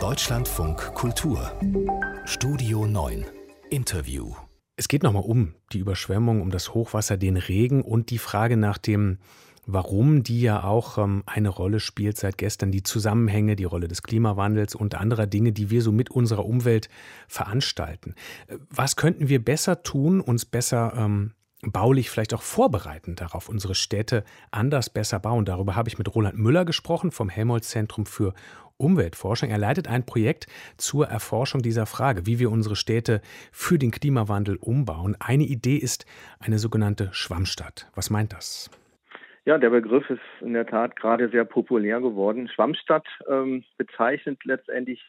Deutschlandfunk Kultur. Studio 9 Interview. Es geht nochmal um die Überschwemmung, um das Hochwasser, den Regen und die Frage nach dem Warum, die ja auch ähm, eine Rolle spielt seit gestern, die Zusammenhänge, die Rolle des Klimawandels und anderer Dinge, die wir so mit unserer Umwelt veranstalten. Äh, was könnten wir besser tun, uns besser ähm, baulich vielleicht auch vorbereiten darauf, unsere Städte anders besser bauen. Darüber habe ich mit Roland Müller gesprochen vom Helmholtz-Zentrum für Umweltforschung. Er leitet ein Projekt zur Erforschung dieser Frage, wie wir unsere Städte für den Klimawandel umbauen. Eine Idee ist eine sogenannte Schwammstadt. Was meint das? Ja, der Begriff ist in der Tat gerade sehr populär geworden. Schwammstadt ähm, bezeichnet letztendlich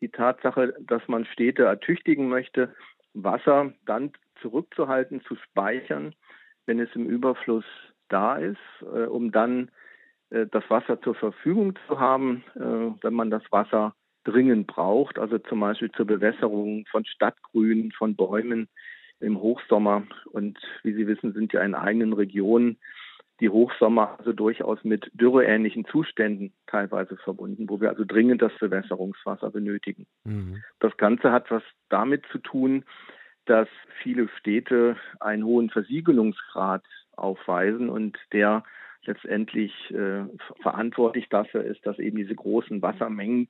die Tatsache, dass man Städte ertüchtigen möchte, Wasser dann zurückzuhalten, zu speichern, wenn es im Überfluss da ist, äh, um dann äh, das Wasser zur Verfügung zu haben, äh, wenn man das Wasser dringend braucht, also zum Beispiel zur Bewässerung von Stadtgrün, von Bäumen im Hochsommer. Und wie Sie wissen, sind ja in eigenen Regionen die Hochsommer also durchaus mit dürreähnlichen Zuständen teilweise verbunden, wo wir also dringend das Bewässerungswasser benötigen. Mhm. Das Ganze hat was damit zu tun, dass viele Städte einen hohen Versiegelungsgrad aufweisen und der letztendlich äh, verantwortlich dafür ist, dass eben diese großen Wassermengen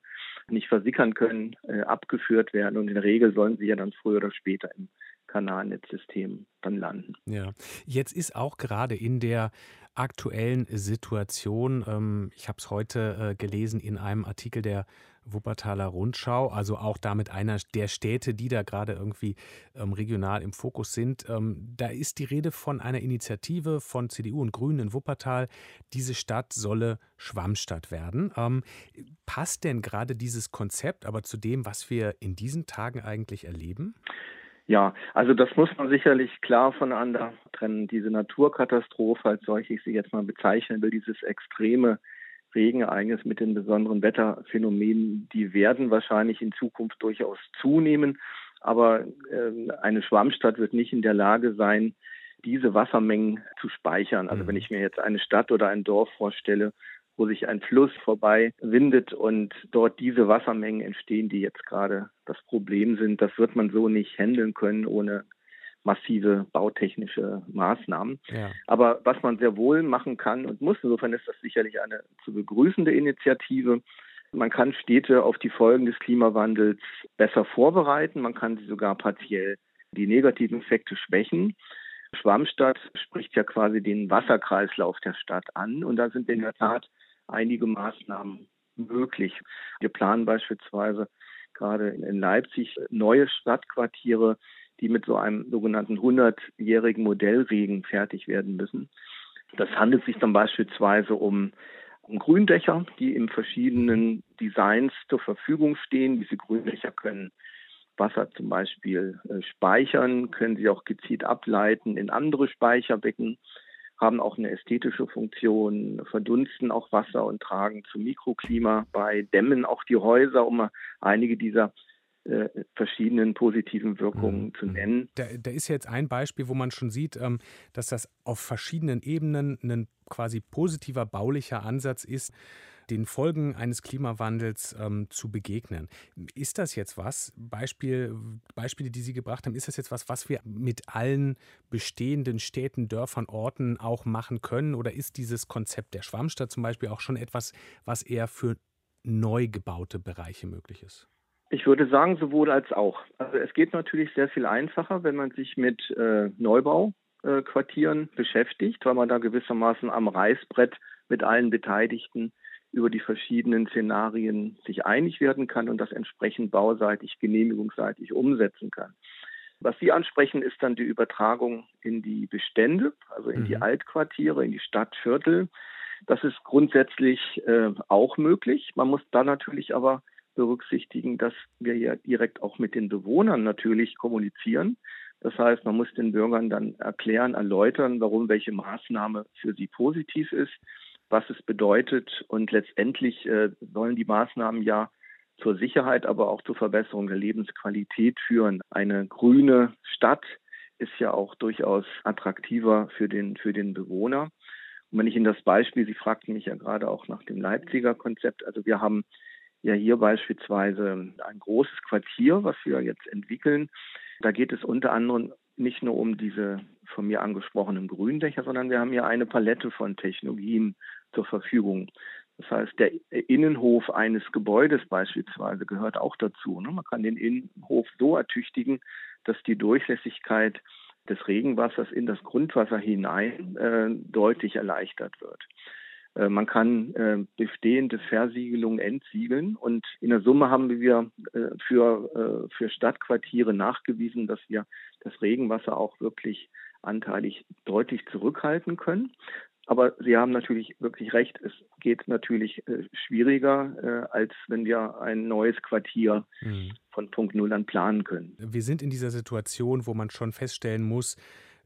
nicht versickern können, äh, abgeführt werden. Und in der Regel sollen sie ja dann früher oder später im Kanalnetzsystem dann landen. Ja, jetzt ist auch gerade in der aktuellen Situation, ähm, ich habe es heute äh, gelesen in einem Artikel der Wuppertaler Rundschau, also auch damit einer der Städte, die da gerade irgendwie ähm, regional im Fokus sind. Ähm, da ist die Rede von einer Initiative von CDU und Grünen in Wuppertal. Diese Stadt solle Schwammstadt werden. Ähm, passt denn gerade dieses Konzept aber zu dem, was wir in diesen Tagen eigentlich erleben? Ja, also das muss man sicherlich klar voneinander trennen. Diese Naturkatastrophe, als solche ich sie jetzt mal bezeichnen will, dieses extreme Regenereignis mit den besonderen Wetterphänomenen, die werden wahrscheinlich in Zukunft durchaus zunehmen. Aber äh, eine Schwammstadt wird nicht in der Lage sein, diese Wassermengen zu speichern. Also mhm. wenn ich mir jetzt eine Stadt oder ein Dorf vorstelle, wo sich ein Fluss vorbei windet und dort diese Wassermengen entstehen, die jetzt gerade das Problem sind. Das wird man so nicht handeln können ohne massive bautechnische Maßnahmen. Ja. Aber was man sehr wohl machen kann und muss, insofern ist das sicherlich eine zu begrüßende Initiative. Man kann Städte auf die Folgen des Klimawandels besser vorbereiten. Man kann sie sogar partiell die negativen Effekte schwächen. Schwammstadt spricht ja quasi den Wasserkreislauf der Stadt an. Und da sind in der Tat einige Maßnahmen möglich. Wir planen beispielsweise gerade in Leipzig neue Stadtquartiere, die mit so einem sogenannten 100-jährigen Modellregen fertig werden müssen. Das handelt sich dann beispielsweise um, um Gründächer, die in verschiedenen Designs zur Verfügung stehen. Diese Gründächer können Wasser zum Beispiel äh, speichern, können sie auch gezielt ableiten in andere Speicherbecken haben auch eine ästhetische Funktion, verdunsten auch Wasser und tragen zum Mikroklima bei, dämmen auch die Häuser, um einige dieser äh, verschiedenen positiven Wirkungen mhm. zu nennen. Da, da, ist jetzt ein Beispiel, wo man schon sieht, ähm, dass das auf verschiedenen Ebenen ein quasi positiver baulicher Ansatz ist den Folgen eines Klimawandels ähm, zu begegnen. Ist das jetzt was, Beispiel, Beispiele, die Sie gebracht haben, ist das jetzt was, was wir mit allen bestehenden Städten, Dörfern, Orten auch machen können? Oder ist dieses Konzept der Schwammstadt zum Beispiel auch schon etwas, was eher für neu gebaute Bereiche möglich ist? Ich würde sagen, sowohl als auch. Also es geht natürlich sehr viel einfacher, wenn man sich mit äh, Neubauquartieren äh, beschäftigt, weil man da gewissermaßen am Reißbrett mit allen Beteiligten über die verschiedenen Szenarien sich einig werden kann und das entsprechend bauseitig, genehmigungsseitig umsetzen kann. Was Sie ansprechen, ist dann die Übertragung in die Bestände, also in mhm. die Altquartiere, in die Stadtviertel. Das ist grundsätzlich äh, auch möglich. Man muss da natürlich aber berücksichtigen, dass wir ja direkt auch mit den Bewohnern natürlich kommunizieren. Das heißt, man muss den Bürgern dann erklären, erläutern, warum welche Maßnahme für sie positiv ist was es bedeutet. Und letztendlich äh, sollen die Maßnahmen ja zur Sicherheit, aber auch zur Verbesserung der Lebensqualität führen. Eine grüne Stadt ist ja auch durchaus attraktiver für den, für den Bewohner. Und wenn ich Ihnen das Beispiel, Sie fragten mich ja gerade auch nach dem Leipziger Konzept, also wir haben ja hier beispielsweise ein großes Quartier, was wir jetzt entwickeln. Da geht es unter anderem nicht nur um diese von mir angesprochenen Gründächer, sondern wir haben hier eine Palette von Technologien zur Verfügung. Das heißt, der Innenhof eines Gebäudes beispielsweise gehört auch dazu. Ne? Man kann den Innenhof so ertüchtigen, dass die Durchlässigkeit des Regenwassers in das Grundwasser hinein äh, deutlich erleichtert wird. Äh, man kann äh, bestehende Versiegelungen entsiegeln und in der Summe haben wir äh, für, für Stadtquartiere nachgewiesen, dass wir das Regenwasser auch wirklich anteilig deutlich zurückhalten können. Aber Sie haben natürlich wirklich recht, es geht natürlich äh, schwieriger, äh, als wenn wir ein neues Quartier mhm. von Punkt Null an planen können. Wir sind in dieser Situation, wo man schon feststellen muss,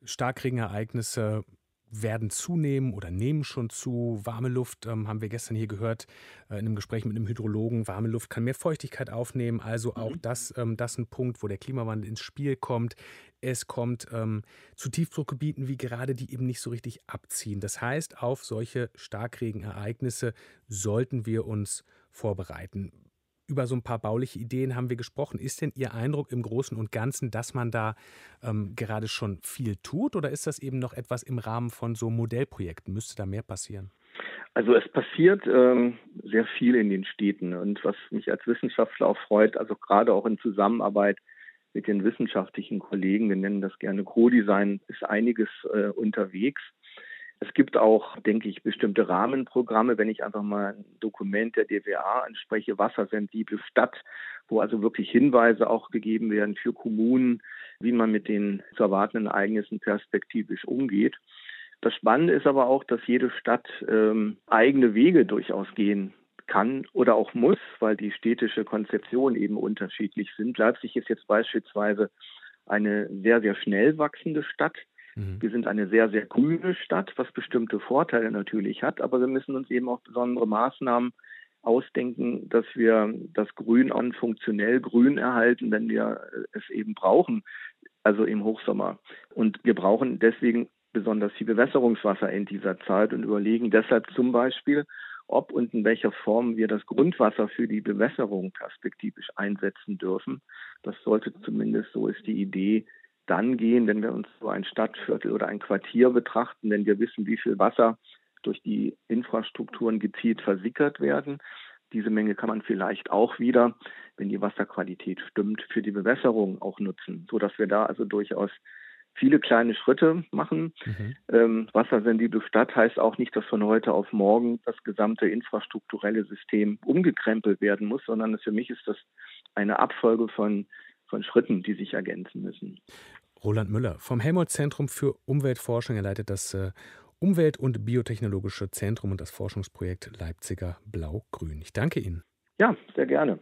Starkregenereignisse werden zunehmen oder nehmen schon zu. Warme Luft ähm, haben wir gestern hier gehört äh, in einem Gespräch mit einem Hydrologen. Warme Luft kann mehr Feuchtigkeit aufnehmen. Also auch mhm. das, ähm, das ein Punkt, wo der Klimawandel ins Spiel kommt. Es kommt ähm, zu Tiefdruckgebieten wie gerade, die eben nicht so richtig abziehen. Das heißt, auf solche Starkregenereignisse sollten wir uns vorbereiten über so ein paar bauliche Ideen haben wir gesprochen. Ist denn Ihr Eindruck im Großen und Ganzen, dass man da ähm, gerade schon viel tut oder ist das eben noch etwas im Rahmen von so Modellprojekten? Müsste da mehr passieren? Also es passiert ähm, sehr viel in den Städten und was mich als Wissenschaftler auch freut, also gerade auch in Zusammenarbeit mit den wissenschaftlichen Kollegen, wir nennen das gerne Co-Design, ist einiges äh, unterwegs. Es gibt auch, denke ich, bestimmte Rahmenprogramme, wenn ich einfach mal ein Dokument der DWA anspreche, wassersensible Stadt, wo also wirklich Hinweise auch gegeben werden für Kommunen, wie man mit den zu erwartenden Ereignissen perspektivisch umgeht. Das Spannende ist aber auch, dass jede Stadt ähm, eigene Wege durchaus gehen kann oder auch muss, weil die städtische Konzeption eben unterschiedlich sind. Leipzig ist jetzt beispielsweise eine sehr, sehr schnell wachsende Stadt. Mhm. Wir sind eine sehr, sehr grüne Stadt, was bestimmte Vorteile natürlich hat, aber wir müssen uns eben auch besondere Maßnahmen ausdenken, dass wir das Grün an funktionell grün erhalten, wenn wir es eben brauchen, also im Hochsommer. Und wir brauchen deswegen besonders viel Bewässerungswasser in dieser Zeit und überlegen deshalb zum Beispiel, ob und in welcher Form wir das Grundwasser für die Bewässerung perspektivisch einsetzen dürfen. Das sollte zumindest, so ist die Idee, dann gehen, wenn wir uns so ein Stadtviertel oder ein Quartier betrachten, wenn wir wissen, wie viel Wasser durch die Infrastrukturen gezielt versickert werden. Diese Menge kann man vielleicht auch wieder, wenn die Wasserqualität stimmt, für die Bewässerung auch nutzen, so dass wir da also durchaus viele kleine Schritte machen. Mhm. Ähm, wassersensible Stadt heißt auch nicht, dass von heute auf morgen das gesamte infrastrukturelle System umgekrempelt werden muss, sondern für mich ist das eine Abfolge von von Schritten, die sich ergänzen müssen. Roland Müller vom Helmholtz-Zentrum für Umweltforschung. Er leitet das äh, Umwelt- und Biotechnologische Zentrum und das Forschungsprojekt Leipziger Blau-Grün. Ich danke Ihnen. Ja, sehr gerne.